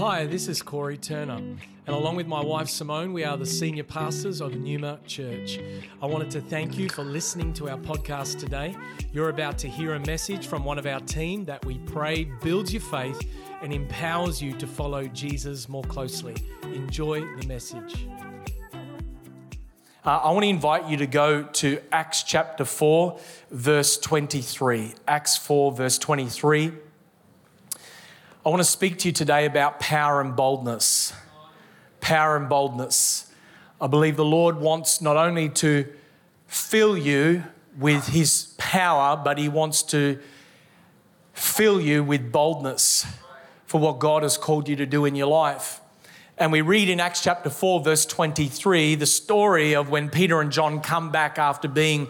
Hi, this is Corey Turner, and along with my wife Simone, we are the senior pastors of Numa Church. I wanted to thank you for listening to our podcast today. You're about to hear a message from one of our team that we pray builds your faith and empowers you to follow Jesus more closely. Enjoy the message. Uh, I want to invite you to go to Acts chapter 4, verse 23. Acts 4, verse 23. I want to speak to you today about power and boldness. Power and boldness. I believe the Lord wants not only to fill you with His power, but He wants to fill you with boldness for what God has called you to do in your life. And we read in Acts chapter 4, verse 23, the story of when Peter and John come back after being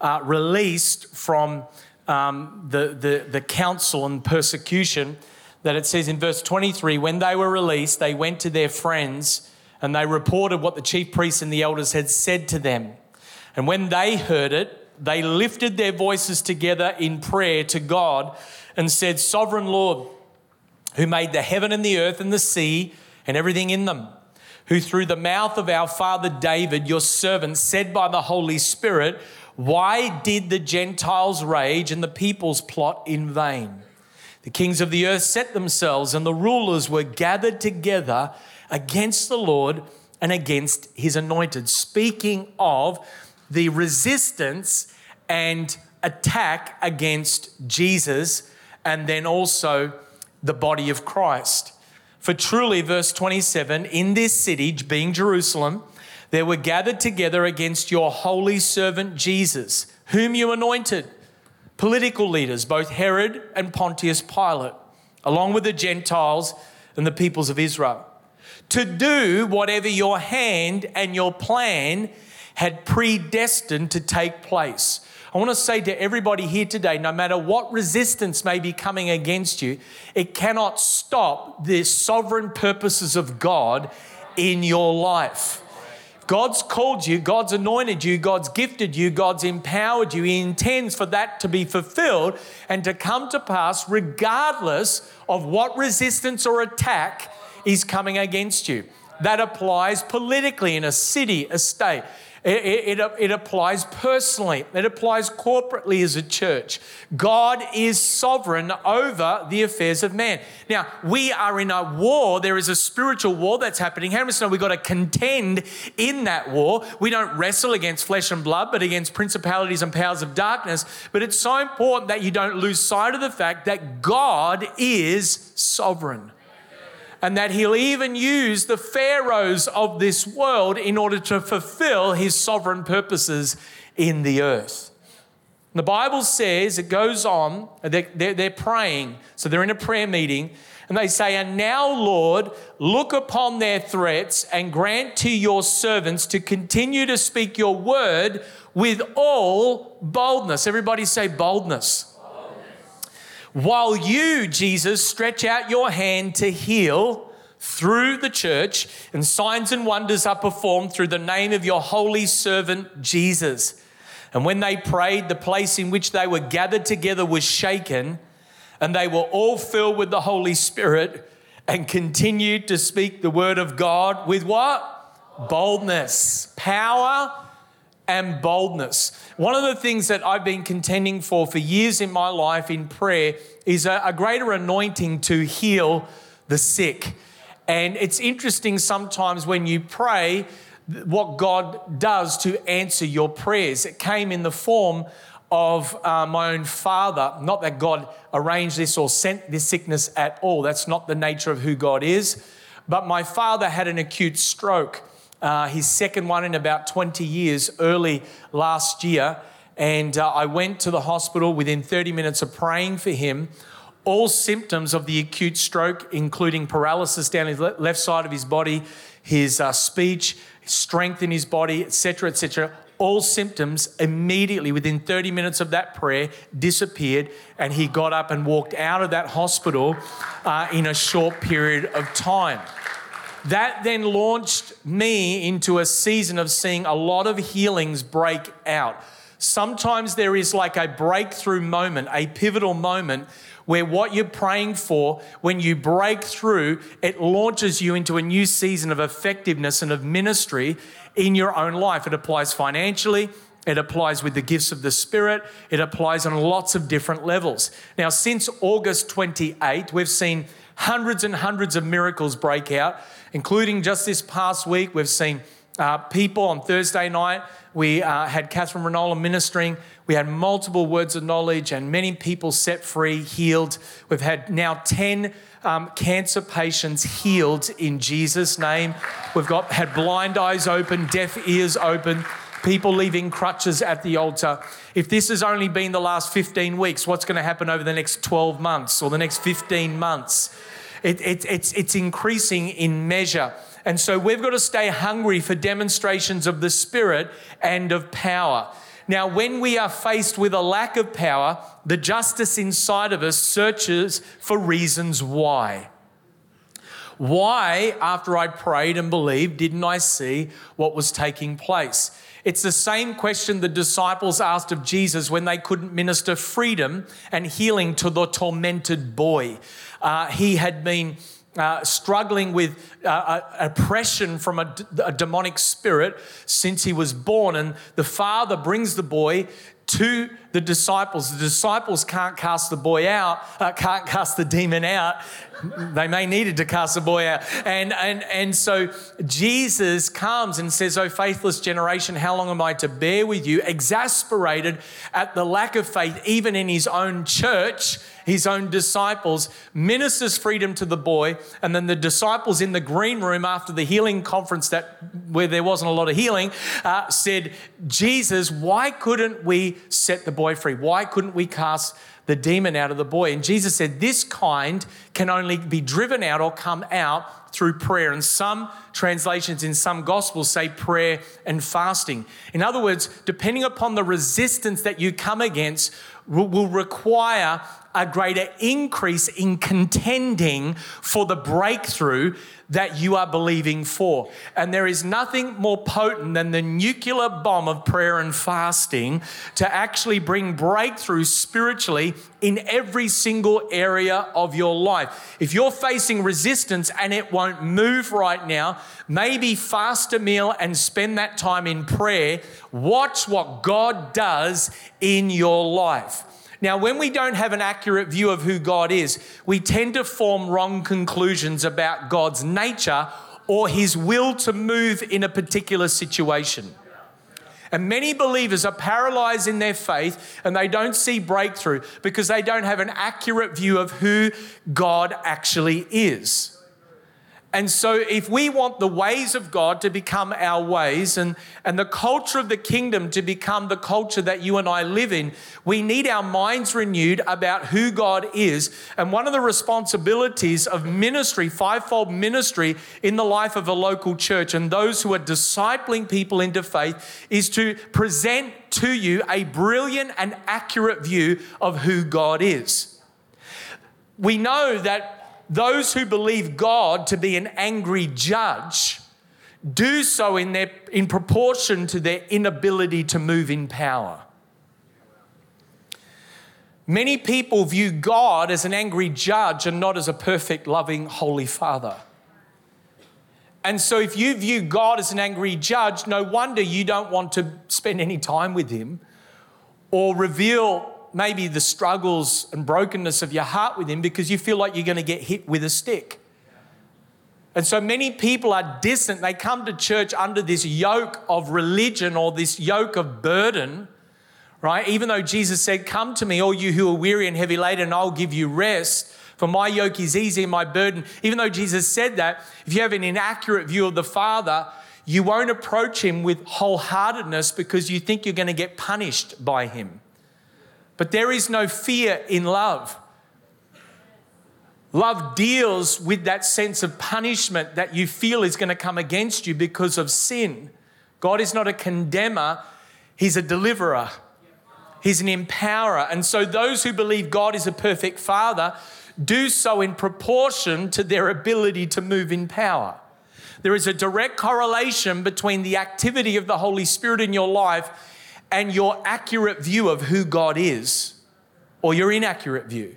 uh, released from um, the, the, the council and persecution. That it says in verse 23 when they were released, they went to their friends and they reported what the chief priests and the elders had said to them. And when they heard it, they lifted their voices together in prayer to God and said, Sovereign Lord, who made the heaven and the earth and the sea, and everything in them, who through the mouth of our father David, your servant, said by the Holy Spirit, Why did the Gentiles rage and the peoples plot in vain? The kings of the earth set themselves, and the rulers were gathered together against the Lord and against his anointed. Speaking of the resistance and attack against Jesus, and then also the body of Christ. For truly, verse 27 in this city, being Jerusalem, there were gathered together against your holy servant Jesus, whom you anointed, political leaders, both Herod and Pontius Pilate, along with the Gentiles and the peoples of Israel, to do whatever your hand and your plan had predestined to take place. I want to say to everybody here today no matter what resistance may be coming against you, it cannot stop the sovereign purposes of God in your life. God's called you, God's anointed you, God's gifted you, God's empowered you. He intends for that to be fulfilled and to come to pass regardless of what resistance or attack is coming against you. That applies politically in a city, a state. It, it, it, applies personally, it applies corporately as a church. God is sovereign over the affairs of man. Now, we are in a war. There is a spiritual war that's happening. How many know we've got to contend in that war? We don't wrestle against flesh and blood, but against principalities and powers of darkness. But it's so important that you don't lose sight of the fact that God is sovereign and that he'll even use the pharaohs of this world in order to fulfill his sovereign purposes in the earth. The Bible says, it goes on, they're, praying, so they're in a prayer meeting, and they say, And now, Lord, look upon their threats and grant to your servants to continue to speak your word with all boldness. Everybody say boldness while you, Jesus, stretch out your hand to heal through the church, and signs and wonders are performed through the name of your holy servant Jesus. And when they prayed, the place in which they were gathered together was shaken, and they were all filled with the Holy Spirit and continued to speak the word of God with what? Boldness, power, and boldness. One of the things that I've been contending for for years in my life in prayer is a, a greater anointing to heal the sick. And it's interesting sometimes when you pray what God does to answer your prayers. It came in the form of uh, my own father. Not that God arranged this or sent this sickness at all, that's not the nature of who God is. But my father had an acute stroke uh, his second one in about 20 years, early last year. And uh, I went to the hospital within 30 minutes of praying for him. All symptoms of the acute stroke, including paralysis down his left side of his body, his uh, speech, strength in his body, etc., etc., all symptoms immediately within 30 minutes of that prayer disappeared and he got up and walked out of that hospital uh, in a short period of time. That then launched me into a season of seeing a lot of healings break out. Sometimes there is like a breakthrough moment, a pivotal moment where what you're praying for, when you break through, it launches you into a new season of effectiveness and of ministry in your own life. It applies financially, it applies with the gifts of the Spirit. It applies on lots of different levels. Now, since August 28, we've seen hundreds and hundreds of miracles break out, including just this past week. We've seen uh, people on Thursday night. We uh, had Catherine Renola ministering. We had multiple words of knowledge and many people set free, healed. We've had now 10 um, cancer patients healed in Jesus' name. We've got had blind eyes open, deaf ears open people leaving crutches at the altar. If this has only been the last 15 weeks, what's going to happen over the next 12 months or the next 15 months? It, it, it's, it's increasing in measure. And so we've got to stay hungry for demonstrations of the Spirit and of power. Now, when we are faced with a lack of power, the justice inside of us searches for reasons why. Why, after I prayed and believed, didn't I see what was taking place? It's the same question the disciples asked of Jesus when they couldn't minister freedom and healing to the tormented boy. Uh, he had been uh, struggling with uh, oppression from a, a demonic spirit since he was born. And the father brings the boy to the disciples. The disciples can't cast the boy out, uh, can't cast the demon out. They may needed to cast the boy out. And, and, and so Jesus comes and says, Oh, faithless generation, how long am I to bear with you? Exasperated at the lack of faith, even in his own church, his own disciples, ministers freedom to the boy. And then the disciples in the green room after the healing conference that where there wasn't a lot of healing uh, said, Jesus, why couldn't we set the boy free? Why couldn't we cast the demon out of the boy. And Jesus said, This kind can only be driven out or come out through prayer. And some translations in some gospels say prayer and fasting. In other words, depending upon the resistance that you come against, will require a greater increase in contending for the breakthrough that you are believing for. And there is nothing more potent than the nuclear bomb of prayer and fasting to actually bring breakthrough spiritually in every single area of your life. If you're facing resistance and it won't move right now, maybe fast a meal and spend that time in prayer. Watch what God does in your life. Now, when we don't have an accurate view of who God is, we tend to form wrong conclusions about God's nature or his will to move in a particular situation. And many believers are paralyzed in their faith and they don't see breakthrough because they don't have an accurate view of who God actually is. And so, if we want the ways of God to become our ways and, and the culture of the kingdom to become the culture that you and I live in, we need our minds renewed about who God is. And one of the responsibilities of ministry, fivefold ministry in the life of a local church and those who are discipling people into faith, is to present to you a brilliant and accurate view of who God is. We know that those who believe God to be an angry judge do so in, their, in proportion to their inability to move in power. Many people view God as an angry judge and not as a perfect, loving, holy father. And so, if you view God as an angry judge, no wonder you don't want to spend any time with him or reveal maybe the struggles and brokenness of your heart with Him because you feel like you're going to get hit with a stick. And so many people are distant. They come to church under this yoke of religion or this yoke of burden, right? Even though Jesus said, Come to me, all you who are weary and heavy laden, and I'll give you rest. For my yoke is easy and my burden. Even though Jesus said that, if you have an inaccurate view of the Father, you won't approach him with wholeheartedness because you think you're going to get punished by him. But there is no fear in love. Love deals with that sense of punishment that you feel is going to come against you because of sin. God is not a condemner, He's a deliverer, He's an empowerer. And so, those who believe God is a perfect Father do so in proportion to their ability to move in power. There is a direct correlation between the activity of the Holy Spirit in your life and your accurate view of who God is, or your inaccurate view.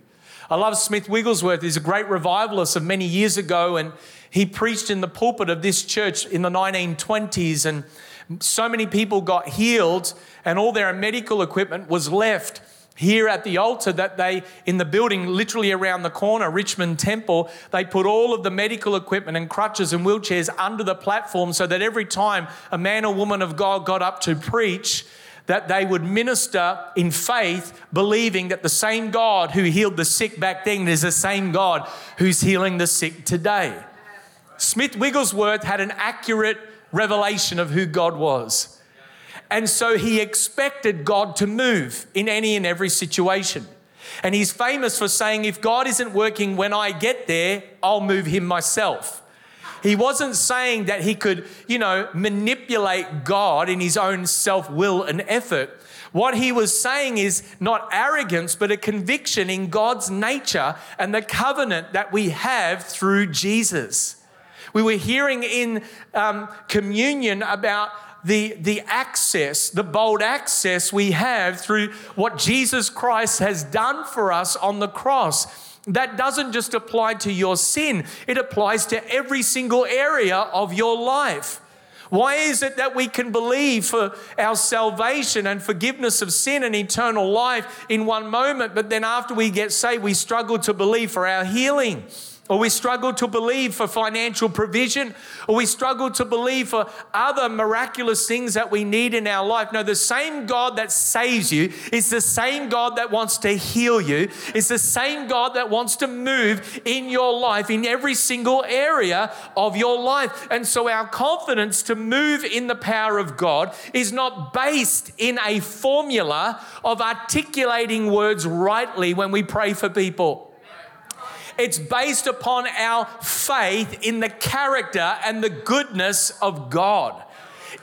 I love Smith Wigglesworth. He's a great revivalist of many years ago, and he preached in the pulpit of this church in the 1920s, and so many people got healed, and all their medical equipment was left here at the altar that they, in the building literally around the corner, Richmond Temple, they put all of the medical equipment and crutches and wheelchairs under the platform so that every time a man or woman of God got up to preach, that they would minister in faith, believing that the same God who healed the sick back then is the same God who's healing the sick today. Smith Wigglesworth had an accurate revelation of who God was. And so he expected God to move in any and every situation. And he's famous for saying, if God isn't working when I get there, I'll move him myself. He wasn't saying that he could, you know, manipulate God in his own self will and effort. What he was saying is not arrogance, but a conviction in God's nature and the covenant that we have through Jesus. We were hearing in um, communion about the, the access, the bold access we have through what Jesus Christ has done for us on the cross. That doesn't just apply to your sin, it applies to every single area of your life. Why is it that we can believe for our salvation and forgiveness of sin and eternal life in one moment, but then after we get saved, we struggle to believe for our healing? Or we struggle to believe for financial provision, or we struggle to believe for other miraculous things that we need in our life. No, the same God that saves you is the same God that wants to heal you, is the same God that wants to move in your life, in every single area of your life. And so our confidence to move in the power of God is not based in a formula of articulating words rightly when we pray for people. It's based upon our faith in the character and the goodness of God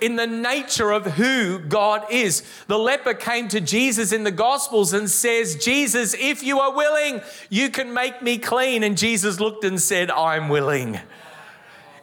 in the nature of who God is. The leper came to Jesus in the Gospels and says, Jesus, if you are willing, you can make me clean. And Jesus looked and said, I'm willing.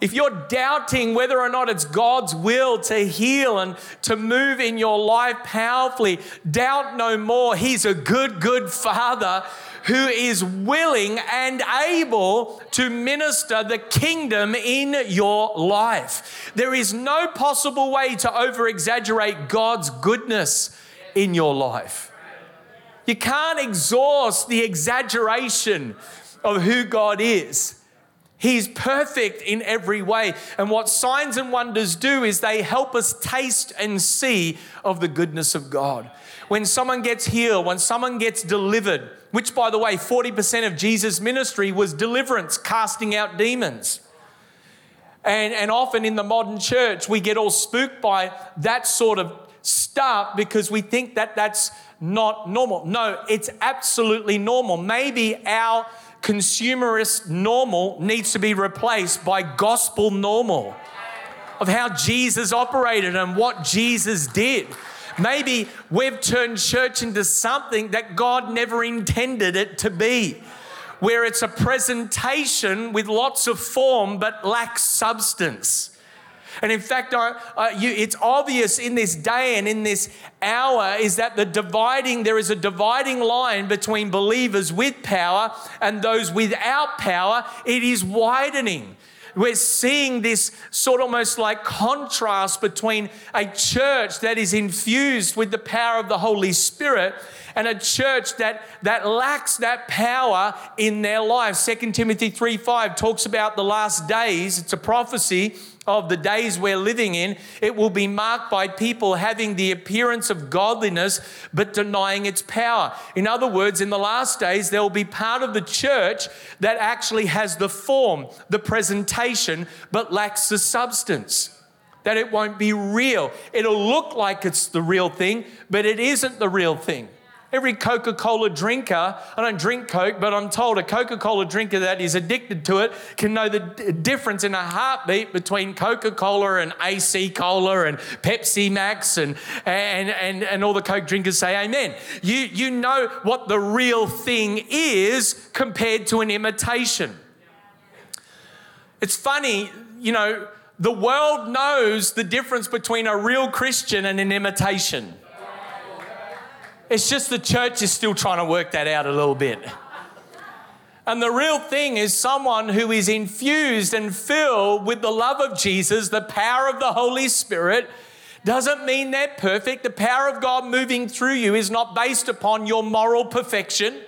If you're doubting whether or not it's God's will to heal and to move in your life powerfully, doubt no more. He's a good, good Father who is willing and able to minister the kingdom in your life. There is no possible way to over exaggerate God's goodness in your life. You can't exhaust the exaggeration of who God is. He's perfect in every way. And what signs and wonders do is they help us taste and see of the goodness of God. When someone gets healed, when someone gets delivered, which, by the way, 40% of Jesus' ministry was deliverance, casting out demons. And, and often in the modern church, we get all spooked by that sort of stuff because we think that that's not normal. No, it's absolutely normal. Maybe our consumerist normal needs to be replaced by gospel normal of how Jesus operated and what Jesus did. Maybe we've turned church into something that God never intended it to be, where it's a presentation with lots of form but lacks substance. And in fact, uh, you, it's obvious in this day and in this hour is that the dividing, there is a dividing line between believers with power and those without power. It is widening we're seeing this sort of almost like contrast between a church that is infused with the power of the Holy Spirit and a church that, that lacks that power in their lives. 2 Timothy 3 5 talks about the last days. It's a prophecy of the days we're living in, it will be marked by people having the appearance of godliness but denying its power. In other words, in the last days, there will be part of the church that actually has the form, the presentation, but lacks the substance. That it won't be real. It'll look like it's the real thing, but it isn't the real thing. Every Coca Cola drinker, I don't drink Coke, but I'm told a Coca Cola drinker that is addicted to it can know the d- difference in a heartbeat between Coca Cola and AC Cola and Pepsi Max and, and, and, and all the Coke drinkers say amen. You, you know what the real thing is compared to an imitation. It's funny, you know, the world knows the difference between a real Christian and an imitation. It's just the church is still trying to work that out a little bit. And the real thing is someone who is infused and filled with the love of Jesus, the power of the Holy Spirit, doesn't mean they're perfect. The power of God moving through you is not based upon your moral perfection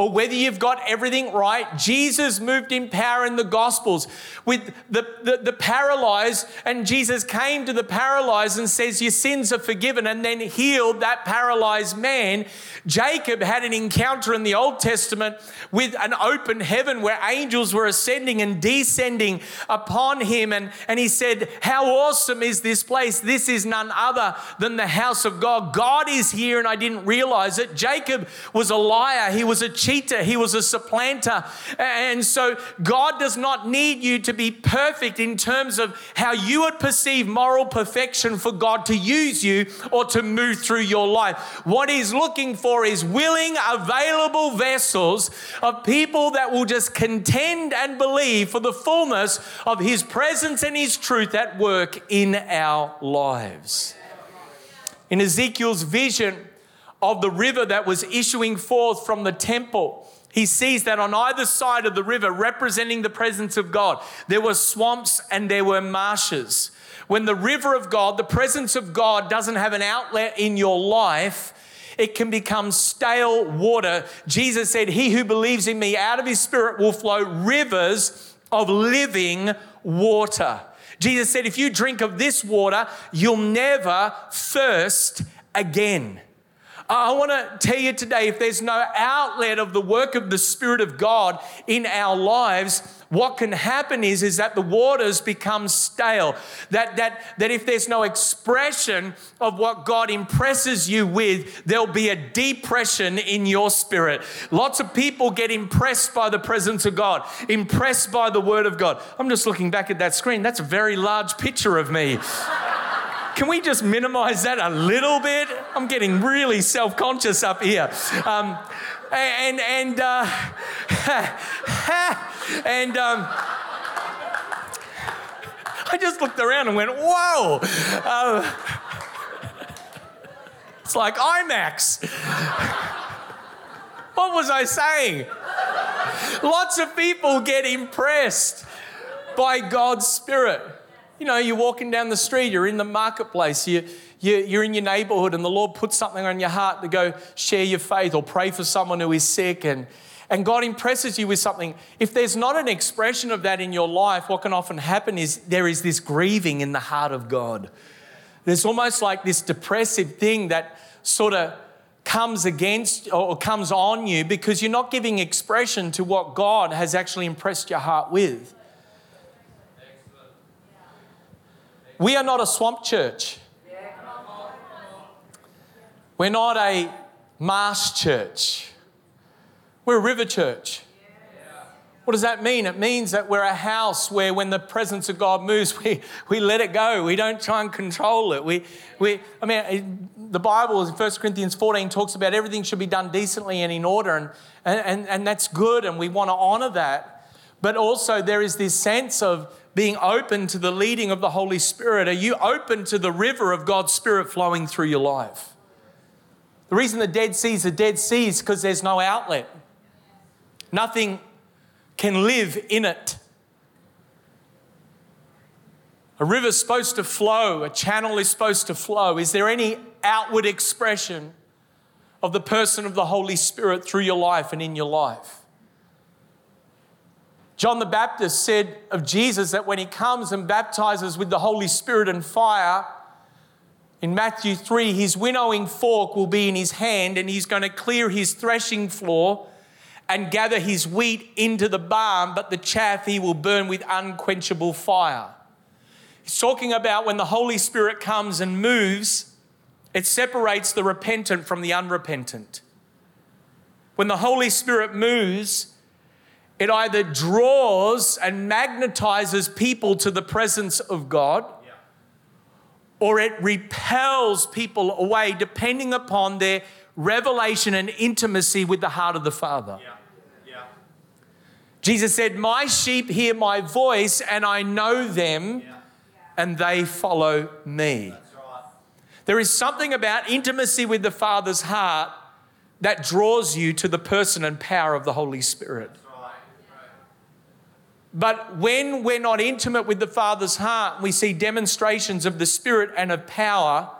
or whether you've got everything right. Jesus moved in power in the Gospels with the, the, the paralyzed, and Jesus came to the paralyzed and says, Your sins are forgiven, and then healed that paralyzed man. Jacob had an encounter in the Old Testament with an open heaven where angels were ascending and descending upon him. And, and he said, How awesome is this place? This is none other than the house of God. God is here, and I didn't realize it. Jacob was a liar, he was a he was a supplanter. And so God does not need you to be perfect in terms of how you would perceive moral perfection for God to use you or to move through your life. What He's looking for is willing, available vessels of people that will just contend and believe for the fullness of His presence and His truth at work in our lives. In Ezekiel's vision, of the river that was issuing forth from the temple. He sees that on either side of the river, representing the presence of God, there were swamps and there were marshes. When the river of God, the presence of God, doesn't have an outlet in your life, it can become stale water. Jesus said, He who believes in me, out of his spirit will flow rivers of living water. Jesus said, If you drink of this water, you'll never thirst again. I want to tell you today if there's no outlet of the work of the Spirit of God in our lives, what can happen is, is that the waters become stale. That, that, that if there's no expression of what God impresses you with, there'll be a depression in your spirit. Lots of people get impressed by the presence of God, impressed by the Word of God. I'm just looking back at that screen. That's a very large picture of me. Can we just minimize that a little bit? I'm getting really self conscious up here. Um, and, and, uh, and, um, I just looked around and went, whoa. Uh, it's like IMAX. what was I saying? Lots of people get impressed by God's Spirit. You know, you're walking down the street, you're in the marketplace, you, you, are in your neighborhood, and the Lord puts something on your heart to go share your faith or pray for someone who is sick, and, and God impresses you with something. If there's not an expression of that in your life, what can often happen is there is this grieving in the heart of God. There's almost like this depressive thing that sort of comes against or comes on you because you're not giving expression to what God has actually impressed your heart with. We are not a swamp church. We're not a marsh church. We're a river church. What does that mean? It means that we're a house where when the presence of God moves, we, we let it go. We don't try and control it. We, we, I mean, the Bible in 1 Corinthians 14 talks about everything should be done decently and in order, and, and, and that's good, and we want to honor that. But also, there is this sense of being open to the leading of the Holy Spirit? Are you open to the river of God's Spirit flowing through your life? The reason the Dead Sea is a Dead Sea is because there's no outlet. Nothing can live in it. A river's supposed to flow, a channel is supposed to flow. Is there any outward expression of the person of the Holy Spirit through your life and in your life? John the Baptist said of Jesus that when he comes and baptizes with the Holy Spirit and fire, in Matthew 3, his winnowing fork will be in his hand and he's going to clear his threshing floor and gather his wheat into the barn, but the chaff he will burn with unquenchable fire. He's talking about when the Holy Spirit comes and moves, it separates the repentant from the unrepentant. When the Holy Spirit moves, it either draws and magnetizes people to the presence of God or it repels people away depending upon their revelation and intimacy with the heart of the Father. Yeah. Yeah. Jesus said, My sheep hear my voice, and I know them, yeah. and they follow me. Right. There is something about intimacy with the Father's heart that draws you to the person and power of the Holy Spirit. But when we're not intimate with the Father's heart, we see demonstrations of the Spirit and of power.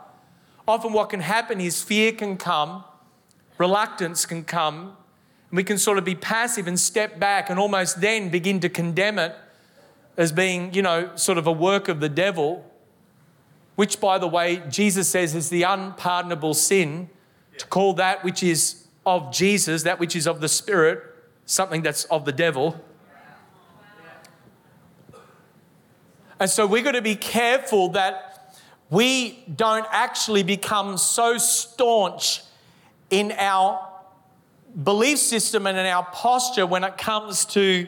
Often, what can happen is fear can come, reluctance can come, and we can sort of be passive and step back and almost then begin to condemn it as being, you know, sort of a work of the devil, which, by the way, Jesus says is the unpardonable sin. To call that which is of Jesus, that which is of the Spirit, something that's of the devil. And so we've got to be careful that we don't actually become so staunch in our belief system and in our posture when it comes to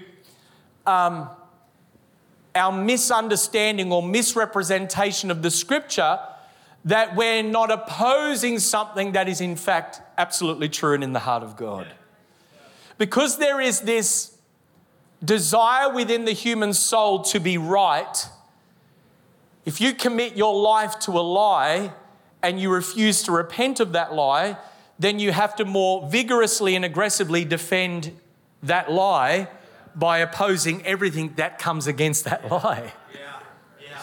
um, our misunderstanding or misrepresentation of the scripture that we're not opposing something that is in fact absolutely true and in the heart of God. Because there is this desire within the human soul to be right, if you commit your life to a lie and you refuse to repent of that lie, then you have to more vigorously and aggressively defend that lie by opposing everything that comes against that lie. Yeah. Yeah.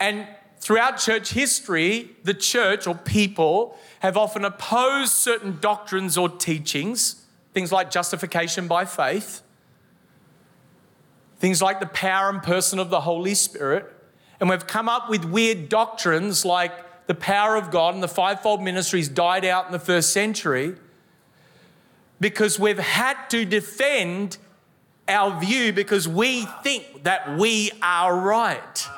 And throughout church history, the church or people have often opposed certain doctrines or teachings, things like justification by faith, things like the power and person of the Holy Spirit. And we've come up with weird doctrines like the power of God and the fivefold ministries died out in the first century because we've had to defend our view because we think that we are right.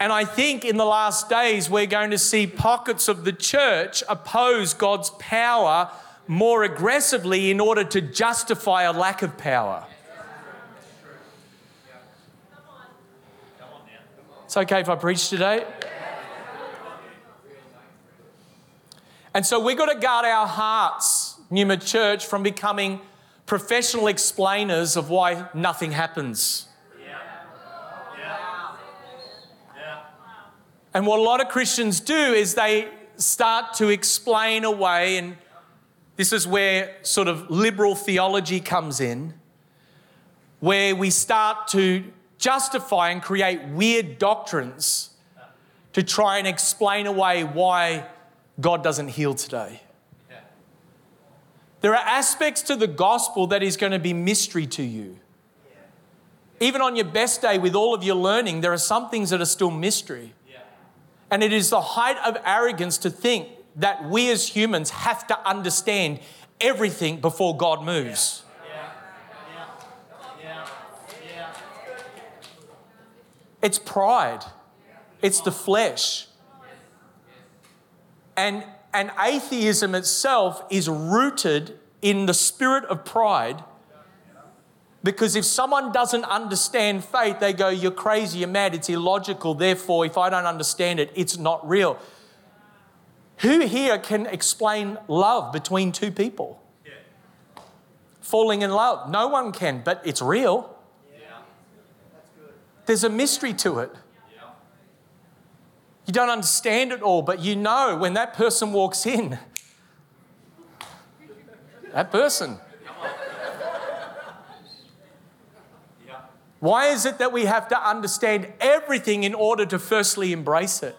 And I think in the last days, we're going to see pockets of the church oppose God's power more aggressively in order to justify a lack of power. It's okay if I preach today. And so we've got to guard our hearts, Numa Church, from becoming professional explainers of why nothing happens. And what a lot of Christians do is they start to explain away, and this is where sort of liberal theology comes in, where we start to justify and create weird doctrines to try and explain away why God doesn't heal today. There are aspects to the gospel that is going to be mystery to you. Even on your best day, with all of your learning, there are some things that are still mystery. And it is the height of arrogance to think that we as humans have to understand everything before God moves. It's pride, it's the flesh. And, and atheism itself is rooted in the spirit of pride. Because if someone doesn't understand faith, they go, You're crazy, you're mad, it's illogical. Therefore, if I don't understand it, it's not real. Who here can explain love between two people? Yeah. Falling in love. No one can, but it's real. There's a mystery to it. You don't understand it all, but you know when that person walks in, that person. Why is it that we have to understand everything in order to firstly embrace it?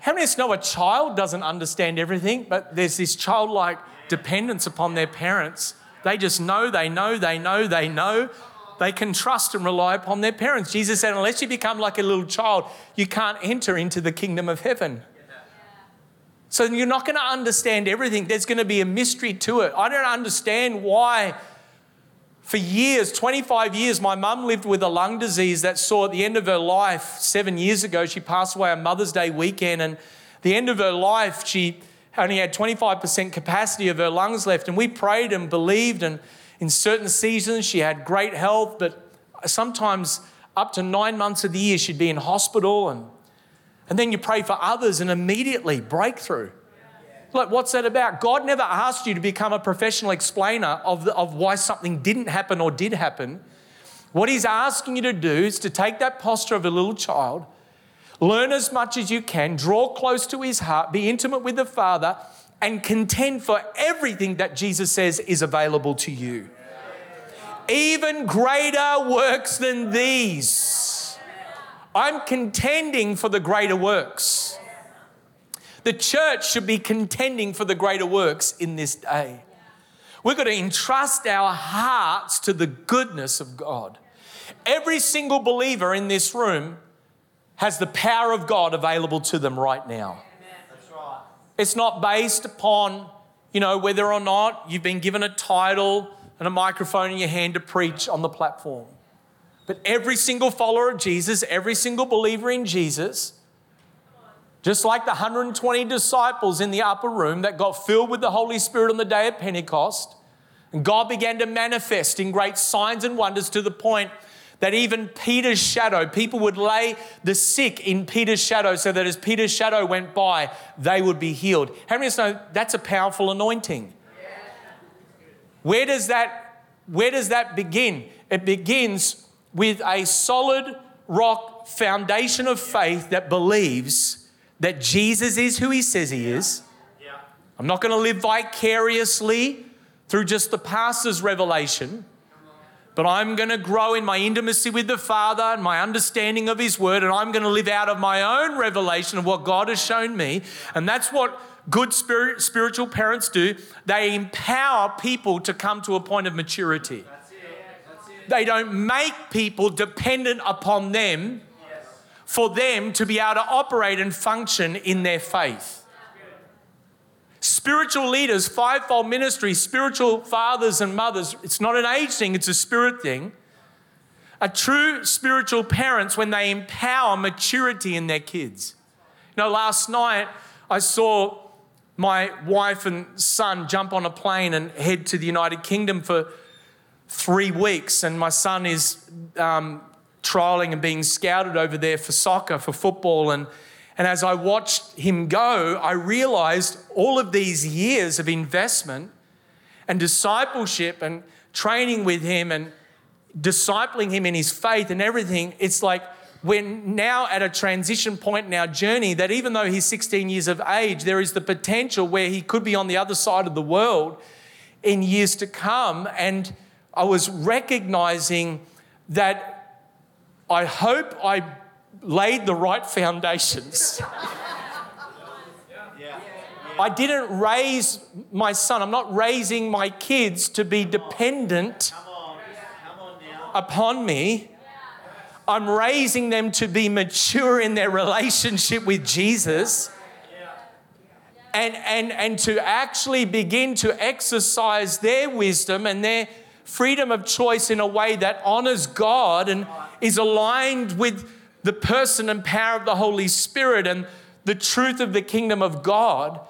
How many of us know a child doesn't understand everything, but there's this childlike dependence upon their parents? They just know, they know, they know, they know, they can trust and rely upon their parents. Jesus said, unless you become like a little child, you can't enter into the kingdom of heaven. So you're not going to understand everything. There's going to be a mystery to it. I don't understand why. For years, 25 years, my mum lived with a lung disease that saw at the end of her life, seven years ago, she passed away on Mother's Day weekend. And the end of her life, she only had 25% capacity of her lungs left. And we prayed and believed and in certain seasons, she had great health, but sometimes up to nine months of the year, she'd be in hospital. And, and then you pray for others, and immediately breakthrough. Like, what's that about? God never asked you to become a professional explainer of, the, of why something didn't happen or did happen. What He's asking you to do is to take that posture of a little child, learn as much as you can, draw close to His heart, be intimate with the Father, and contend for everything that Jesus says is available to you. Even greater works than these. I'm contending for the greater works. The church should be contending for the greater works in this day. We've got to entrust our hearts to the goodness of God. Every single believer in this room has the power of God available to them right now. It's not based upon, you know, whether or not you've been given a title and a microphone in your hand to preach on the platform. But every single follower of Jesus, every single believer in Jesus, just like the 120 disciples in the upper room that got filled with the Holy Spirit on the day of Pentecost, and God began to manifest in great signs and wonders to the point that even Peter's shadow, people would lay the sick in Peter's shadow so that as Peter's shadow went by, they would be healed. How many of us know that's a powerful anointing? Where does that, where does that begin? It begins with a solid rock foundation of faith that believes that Jesus is who he says he is. I'm not going to live vicariously through just the pastor's revelation, but I'm going to grow in my intimacy with the Father and my understanding of his word, and I'm going to live out of my own revelation of what God has shown me. And that's what good spirit, spiritual parents do. They empower people to come to a point of maturity. They don't make people dependent upon them for them to be able to operate and function in their faith. Spiritual leaders, fivefold ministry, spiritual fathers and mothers, it's not an age thing, it's a spirit thing. A true spiritual parents when they empower maturity in their kids. You know, last night I saw my wife and son jump on a plane and head to the United Kingdom for three weeks, and my son is um, trialing and being scouted over there for soccer, for football. And, and as I watched him go, I realized all of these years of investment and discipleship and training with him and discipling him in his faith and everything, it's like we're now at a transition point in our journey that even though he's 16 years of age, there is the potential where he could be on the other side of the world in years to come. And I was recognizing that I hope I laid the right foundations. I didn't raise my son, I'm not raising my kids to be dependent upon me. I'm raising them to be mature in their relationship with Jesus and, and, and to actually begin to exercise their wisdom and their freedom of choice in a way that honors God and is aligned with the person and power of the Holy Spirit and the truth of the kingdom of God,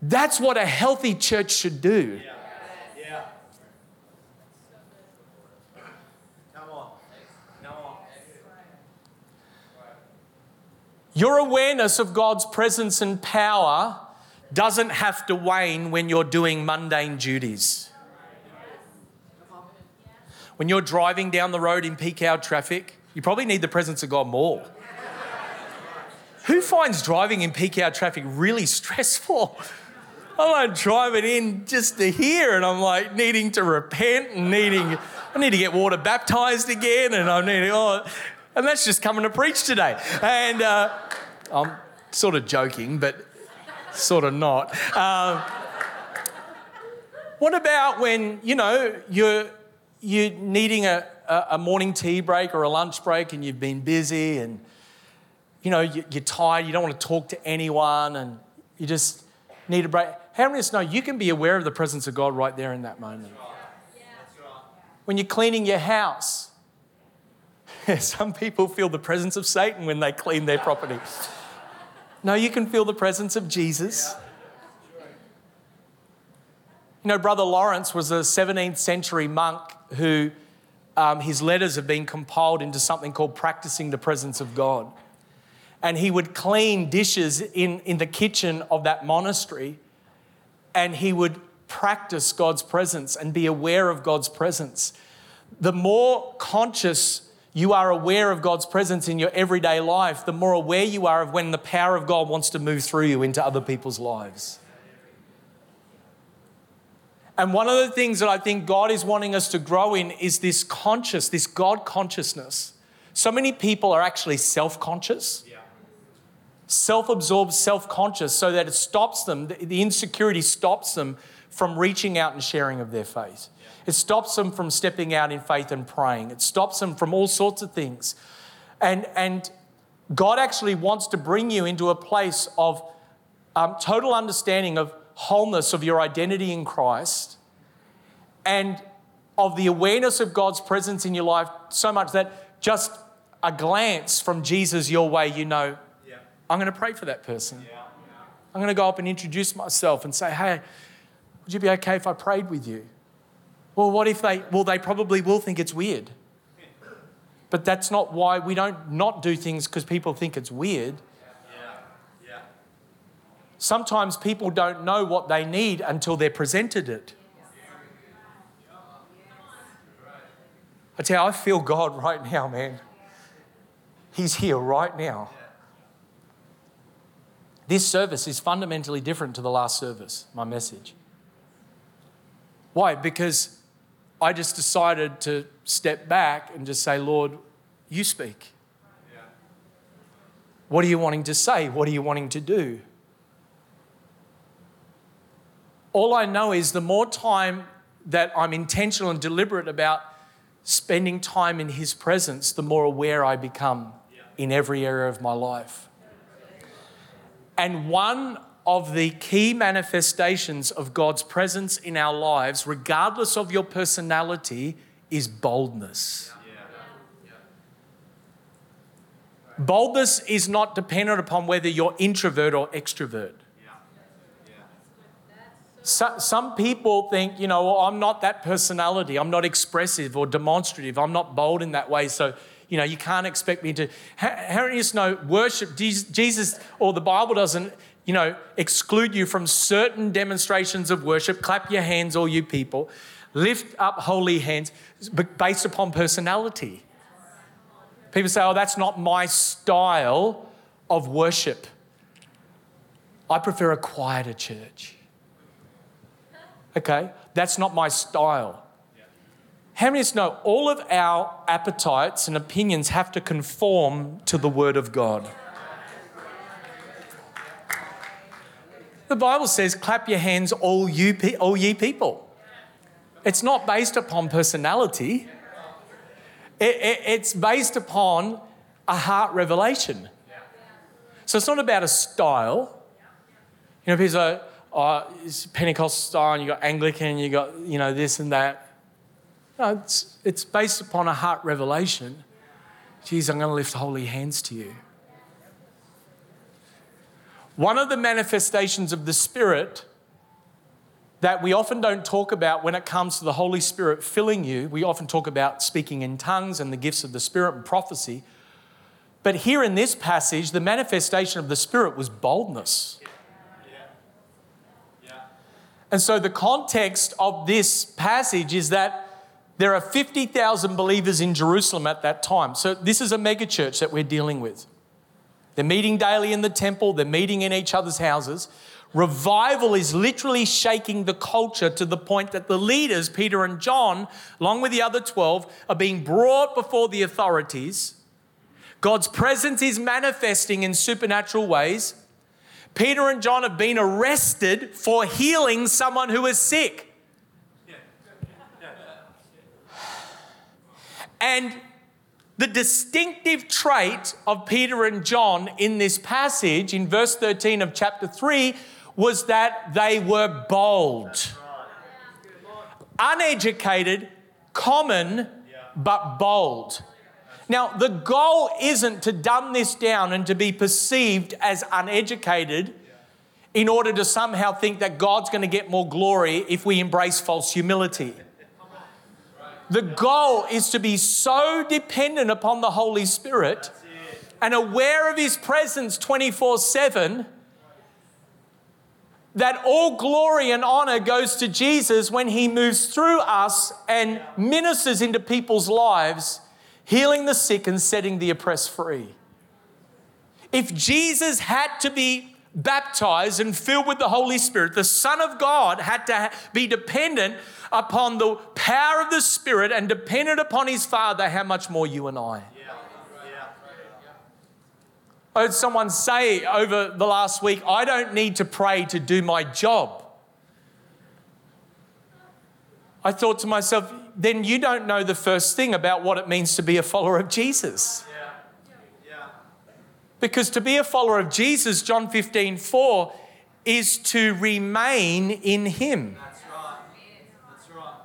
that's what a healthy church should do. Yeah. Yeah. Come on. Come on. Your awareness of God's presence and power doesn't have to wane when you're doing mundane duties. When you're driving down the road in peak hour traffic, you probably need the presence of God more. Who finds driving in peak hour traffic really stressful? I'm like driving in just to hear, and I'm like needing to repent and needing, I need to get water baptized again, and I'm needing, oh, and that's just coming to preach today. And uh, I'm sort of joking, but sort of not. Um, what about when, you know, you're you're needing a, a morning tea break or a lunch break and you've been busy and you know you're tired you don't want to talk to anyone and you just need a break. How many of us know you can be aware of the presence of god right there in that moment? When you're cleaning your house. Some people feel the presence of satan when they clean their property. No you can feel the presence of jesus. You know brother lawrence was a 17th century monk who um, his letters have been compiled into something called Practicing the Presence of God. And he would clean dishes in, in the kitchen of that monastery and he would practice God's presence and be aware of God's presence. The more conscious you are aware of God's presence in your everyday life, the more aware you are of when the power of God wants to move through you into other people's lives. And one of the things that I think God is wanting us to grow in is this conscious, this God consciousness. So many people are actually self conscious, self absorbed, self conscious, so that it stops them, the insecurity stops them from reaching out and sharing of their faith. It stops them from stepping out in faith and praying. It stops them from all sorts of things. And, and God actually wants to bring you into a place of um, total understanding of wholeness of your identity in Christ and of the awareness of God's presence in your life so much that just a glance from Jesus your way, you know, yeah. I'm going to pray for that person. Yeah. I'm going to go up and introduce myself and say, hey, would you be okay if I prayed with you? Well, what if they, well, they probably will think it's weird. But that's not why we don't not do things because people think it's weird. Sometimes people don't know what they need until they're presented it. I tell you, I feel God right now, man. He's here right now. This service is fundamentally different to the last service, my message. Why? Because I just decided to step back and just say, Lord, you speak. What are you wanting to say? What are you wanting to do? All I know is the more time that I'm intentional and deliberate about spending time in His presence, the more aware I become in every area of my life. And one of the key manifestations of God's presence in our lives, regardless of your personality, is boldness. Boldness is not dependent upon whether you're introvert or extrovert. So, some people think, you know, well, I'm not that personality. I'm not expressive or demonstrative. I'm not bold in that way. So, you know, you can't expect me to. How, do you know worship? Jesus or the Bible doesn't, you know, exclude you from certain demonstrations of worship. Clap your hands, all you people. Lift up holy hands based upon personality. People say, oh, that's not my style of worship. I prefer a quieter church. Okay, that's not my style. How many of us know all of our appetites and opinions have to conform to the Word of God? The Bible says, clap your hands, all, you, all ye people. It's not based upon personality, it, it, it's based upon a heart revelation. So it's not about a style. You know, people say, oh, it's Pentecostal style, and you got Anglican, you got, you know, this and that. No, it's, it's based upon a heart revelation. Jesus, I'm going to lift holy hands to you. One of the manifestations of the Spirit that we often don't talk about when it comes to the Holy Spirit filling you, we often talk about speaking in tongues and the gifts of the Spirit and prophecy. But here in this passage, the manifestation of the Spirit was boldness. And so the context of this passage is that there are 50,000 believers in Jerusalem at that time. So this is a megachurch that we're dealing with. They're meeting daily in the temple, they're meeting in each other's houses. Revival is literally shaking the culture to the point that the leaders, Peter and John, along with the other 12, are being brought before the authorities. God's presence is manifesting in supernatural ways. Peter and John have been arrested for healing someone who is sick. And the distinctive trait of Peter and John in this passage, in verse 13 of chapter 3, was that they were bold. Uneducated, common, but bold. Now, the goal isn't to dumb this down and to be perceived as uneducated in order to somehow think that God's going to get more glory if we embrace false humility. The goal is to be so dependent upon the Holy Spirit and aware of His presence 24 7 that all glory and honor goes to Jesus when He moves through us and ministers into people's lives healing the sick and setting the oppressed free. If Jesus had to be baptized and filled with the Holy Spirit, the Son of God had to be dependent upon the power of the Spirit and dependent upon his Father, how much more you and I? I heard someone say over the last week, I don't need to pray to do my job. I thought to myself, then you don't know the first thing about what it means to be a follower of Jesus. Because to be a follower of Jesus, John 15, 4, is to remain in Him.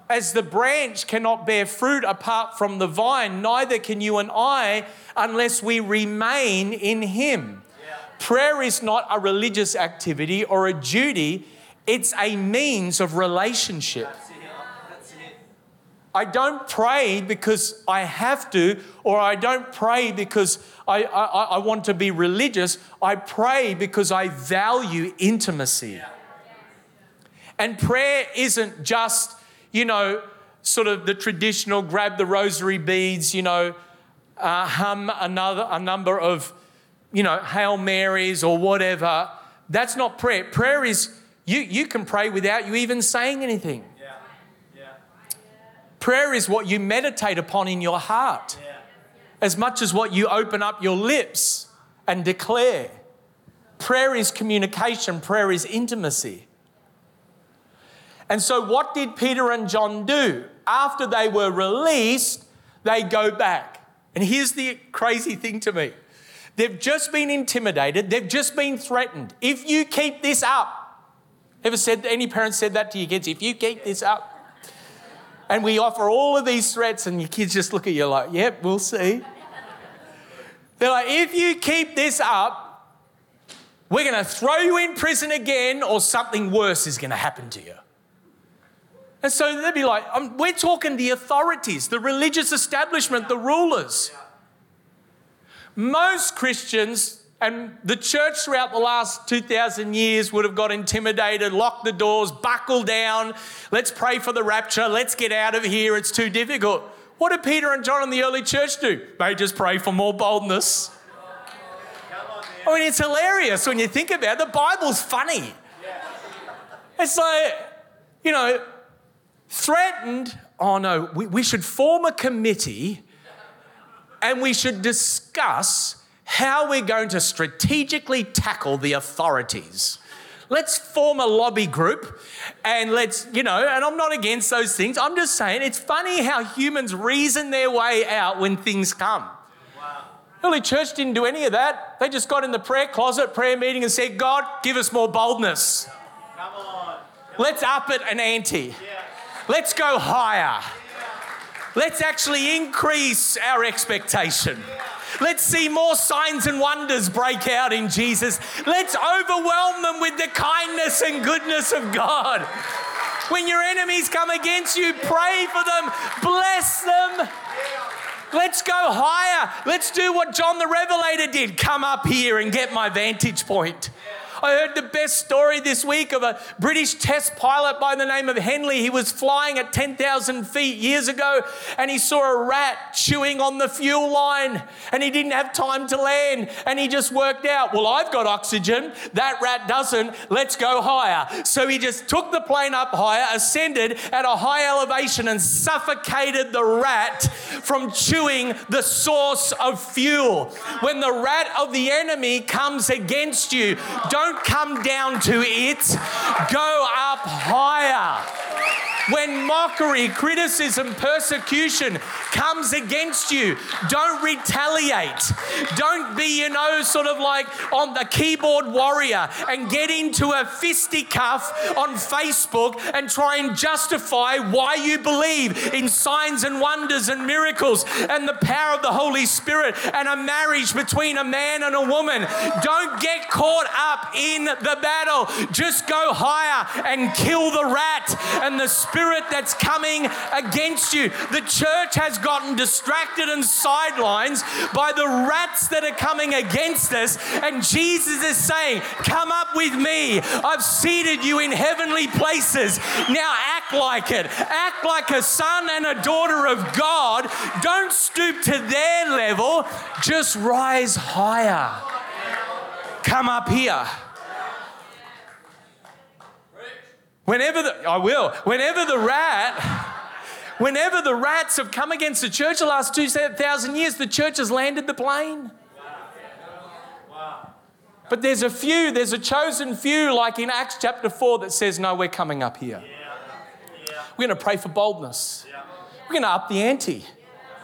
As the branch cannot bear fruit apart from the vine, neither can you and I unless we remain in Him. Yeah. Prayer is not a religious activity or a duty, it's a means of relationship. I don't pray because I have to, or I don't pray because I, I, I want to be religious. I pray because I value intimacy. And prayer isn't just, you know, sort of the traditional grab the rosary beads, you know, uh, hum another, a number of, you know, Hail Marys or whatever. That's not prayer. Prayer is you, you can pray without you even saying anything. Prayer is what you meditate upon in your heart as much as what you open up your lips and declare. Prayer is communication, prayer is intimacy. And so, what did Peter and John do? After they were released, they go back. And here's the crazy thing to me they've just been intimidated, they've just been threatened. If you keep this up, ever said any parent said that to your kids? If you keep this up, and we offer all of these threats, and your kids just look at you like, yep, we'll see. They're like, if you keep this up, we're going to throw you in prison again, or something worse is going to happen to you. And so they'd be like, um, we're talking the authorities, the religious establishment, the rulers. Most Christians and the church throughout the last 2,000 years would have got intimidated, locked the doors, buckled down. Let's pray for the rapture. Let's get out of here. It's too difficult. What did Peter and John in the early church do? They just pray for more boldness. I mean, it's hilarious when you think about it. The Bible's funny. It's like, you know, threatened, oh no, we, we should form a committee and we should discuss how we're going to strategically tackle the authorities. Let's form a lobby group and let's, you know, and I'm not against those things. I'm just saying it's funny how humans reason their way out when things come. Wow. Early church didn't do any of that. They just got in the prayer closet, prayer meeting, and said, God, give us more boldness. Come on. Let's up it an ante. Yeah. Let's go higher. Let's actually increase our expectation. Let's see more signs and wonders break out in Jesus. Let's overwhelm them with the kindness and goodness of God. When your enemies come against you, pray for them, bless them. Let's go higher. Let's do what John the Revelator did come up here and get my vantage point. I heard the best story this week of a British test pilot by the name of Henley. He was flying at 10,000 feet years ago and he saw a rat chewing on the fuel line and he didn't have time to land and he just worked out, well, I've got oxygen, that rat doesn't, let's go higher. So he just took the plane up higher, ascended at a high elevation and suffocated the rat from chewing the source of fuel. When the rat of the enemy comes against you, don't don't come down to it, go up higher. When mockery, criticism, persecution comes against you, don't retaliate. Don't be, you know, sort of like on the keyboard warrior and get into a fisticuff on Facebook and try and justify why you believe in signs and wonders and miracles and the power of the Holy Spirit and a marriage between a man and a woman. Don't get caught up in the battle. Just go higher and kill the rat and the spirit that's coming against you. The church has gotten distracted and sidelines by the rats that are coming against us. And Jesus is saying, Come up with me. I've seated you in heavenly places. Now act like it. Act like a son and a daughter of God. Don't stoop to their level, just rise higher. Come up here. Whenever the, I will, whenever the rat, whenever the rats have come against the church the last 2,000 years, the church has landed the plane. But there's a few, there's a chosen few, like in Acts chapter 4, that says, No, we're coming up here. We're going to pray for boldness. We're going to up the ante.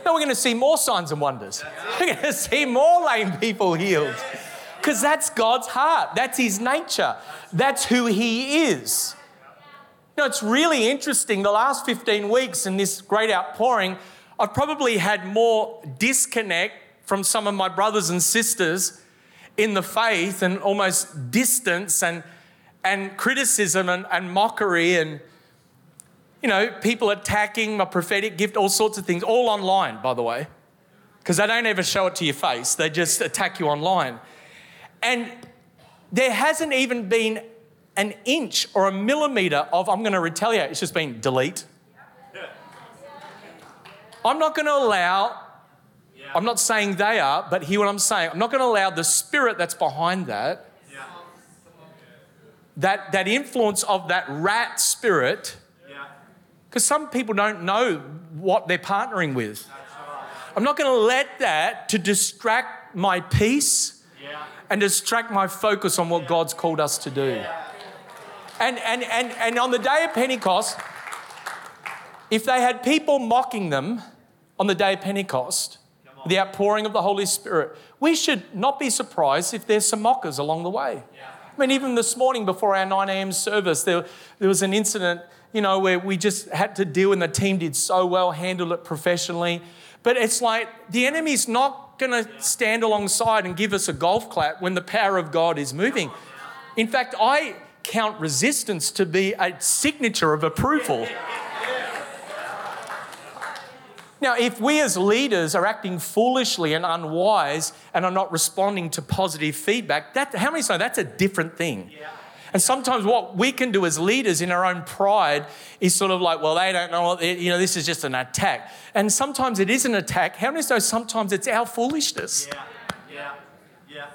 No, we're going to see more signs and wonders. We're going to see more lame people healed. Because that's God's heart. That's His nature. That's who He is. Know, it's really interesting. The last 15 weeks in this great outpouring, I've probably had more disconnect from some of my brothers and sisters in the faith and almost distance and, and criticism and, and mockery and, you know, people attacking my prophetic gift, all sorts of things, all online, by the way, because they don't ever show it to your face. They just attack you online. And there hasn't even been an inch or a millimeter of, I'm going to retaliate. It's just been delete. I'm not going to allow I'm not saying they are, but hear what I'm saying. I'm not going to allow the spirit that's behind that, that, that influence of that rat spirit, because some people don't know what they're partnering with. I'm not going to let that to distract my peace and distract my focus on what God's called us to do. And, and, and, and on the day of Pentecost, if they had people mocking them on the day of Pentecost, the outpouring of the Holy Spirit, we should not be surprised if there's some mockers along the way. Yeah. I mean, even this morning before our 9 a.m. service, there, there was an incident, you know, where we just had to deal and the team did so well, handled it professionally. But it's like the enemy's not going to stand alongside and give us a golf clap when the power of God is moving. In fact, I count resistance to be a signature of approval. Now, if we as leaders are acting foolishly and unwise and are not responding to positive feedback, that, how many say that's a different thing? Yeah. And sometimes what we can do as leaders in our own pride is sort of like, well, they don't know, you know, this is just an attack. And sometimes it is an attack. How many know sometimes it's our foolishness? Yeah, yeah, yeah.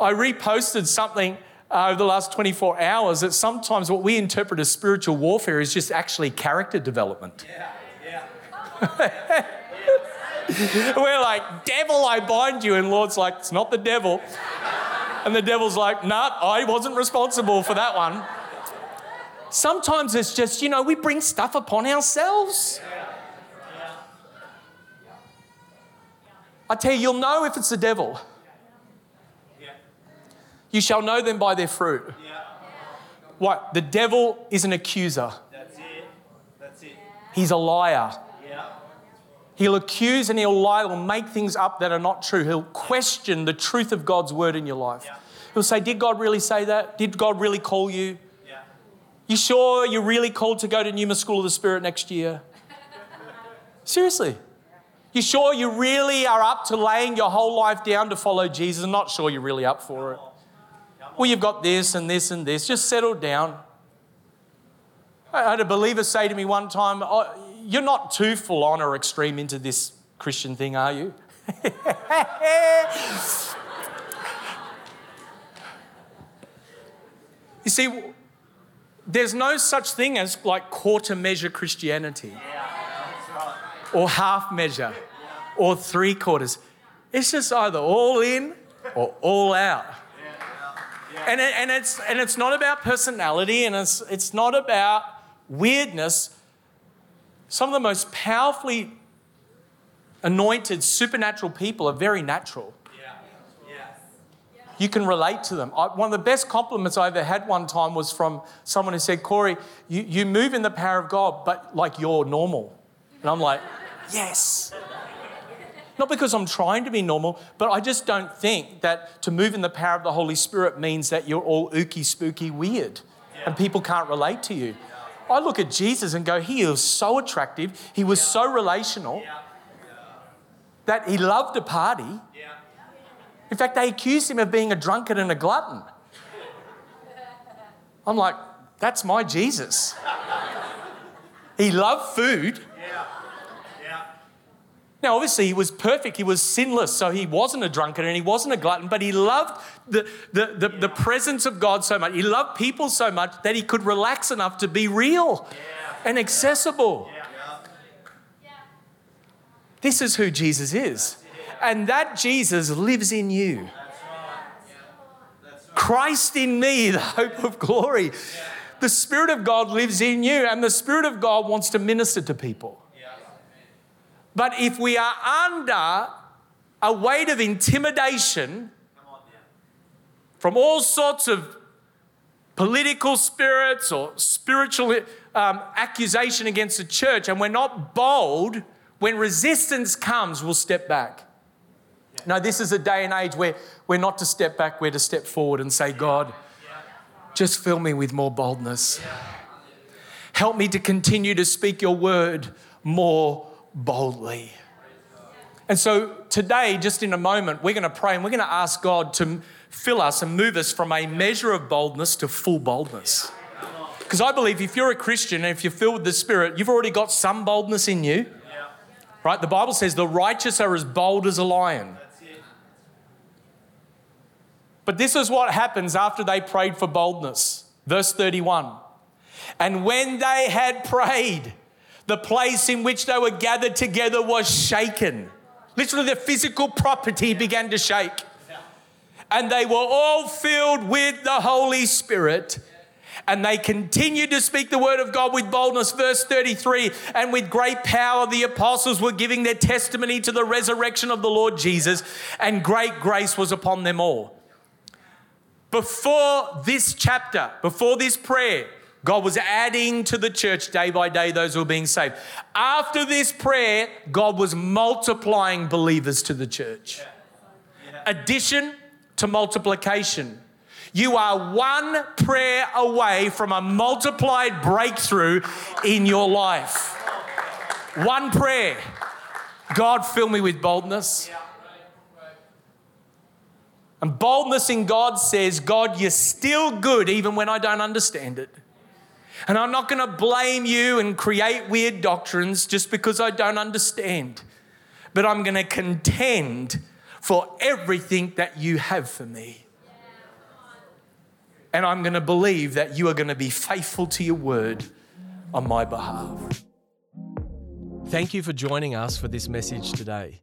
I reposted something uh, over the last 24 hours that sometimes what we interpret as spiritual warfare is just actually character development. Yeah. We're like, devil, I bind you. And Lord's like, it's not the devil. And the devil's like, nah, I wasn't responsible for that one. Sometimes it's just, you know, we bring stuff upon ourselves. I tell you, you'll know if it's the devil. You shall know them by their fruit. What? The devil is an accuser. That's it. That's it. He's a liar. He'll accuse and he'll lie, he'll make things up that are not true. He'll question the truth of God's word in your life. Yeah. He'll say, Did God really say that? Did God really call you? Yeah. You sure you're really called to go to Numa School of the Spirit next year? Seriously. You sure you really are up to laying your whole life down to follow Jesus? I'm not sure you're really up for it. Well, you've got this and this and this. Just settle down. I had a believer say to me one time, oh, you're not too full on or extreme into this Christian thing, are you? you see, there's no such thing as like quarter measure Christianity or half measure or three quarters. It's just either all in or all out. And, it, and, it's, and it's not about personality and it's, it's not about weirdness some of the most powerfully anointed supernatural people are very natural. You can relate to them. I, one of the best compliments I ever had one time was from someone who said, Corey, you, you move in the power of God, but like you're normal. And I'm like, yes. Not because I'm trying to be normal, but I just don't think that to move in the power of the Holy Spirit means that you're all ooky, spooky, weird, and people can't relate to you. I look at Jesus and go, He was so attractive, He was so relational that He loved a party. In fact, they accused Him of being a drunkard and a glutton. I'm like, that's my Jesus. He loved food. Now, obviously, he was perfect. He was sinless. So he wasn't a drunkard and he wasn't a glutton, but he loved the, the, the, the presence of God so much. He loved people so much that he could relax enough to be real and accessible. This is who Jesus is. And that Jesus lives in you. Christ in me, the hope of glory. The Spirit of God lives in you, and the Spirit of God wants to minister to people. But if we are under a weight of intimidation from all sorts of political spirits or spiritual um, accusation against the church, and we're not bold, when resistance comes, we'll step back. No, this is a day and age where we're not to step back, we're to step forward and say, God, just fill me with more boldness. Help me to continue to speak your word more boldly. And so today, just in a moment, we're going to pray and we're going to ask God to fill us and move us from a measure of boldness to full boldness. Because I believe if you're a Christian and if you're filled with the Spirit, you've already got some boldness in you. Right? The Bible says the righteous are as bold as a lion. But this is what happens after they prayed for boldness. Verse 31. And when they had prayed, the place in which they were gathered together was shaken. Literally, the physical property began to shake. And they were all filled with the Holy Spirit. And they continued to speak the word of God with boldness. Verse 33 And with great power, the apostles were giving their testimony to the resurrection of the Lord Jesus, and great grace was upon them all. Before this chapter, before this prayer, God was adding to the church day by day those who were being saved. After this prayer, God was multiplying believers to the church. Addition to multiplication. You are one prayer away from a multiplied breakthrough in your life. One prayer. God, fill me with boldness. And boldness in God says, God, you're still good even when I don't understand it. And I'm not going to blame you and create weird doctrines just because I don't understand. But I'm going to contend for everything that you have for me. And I'm going to believe that you are going to be faithful to your word on my behalf. Thank you for joining us for this message today.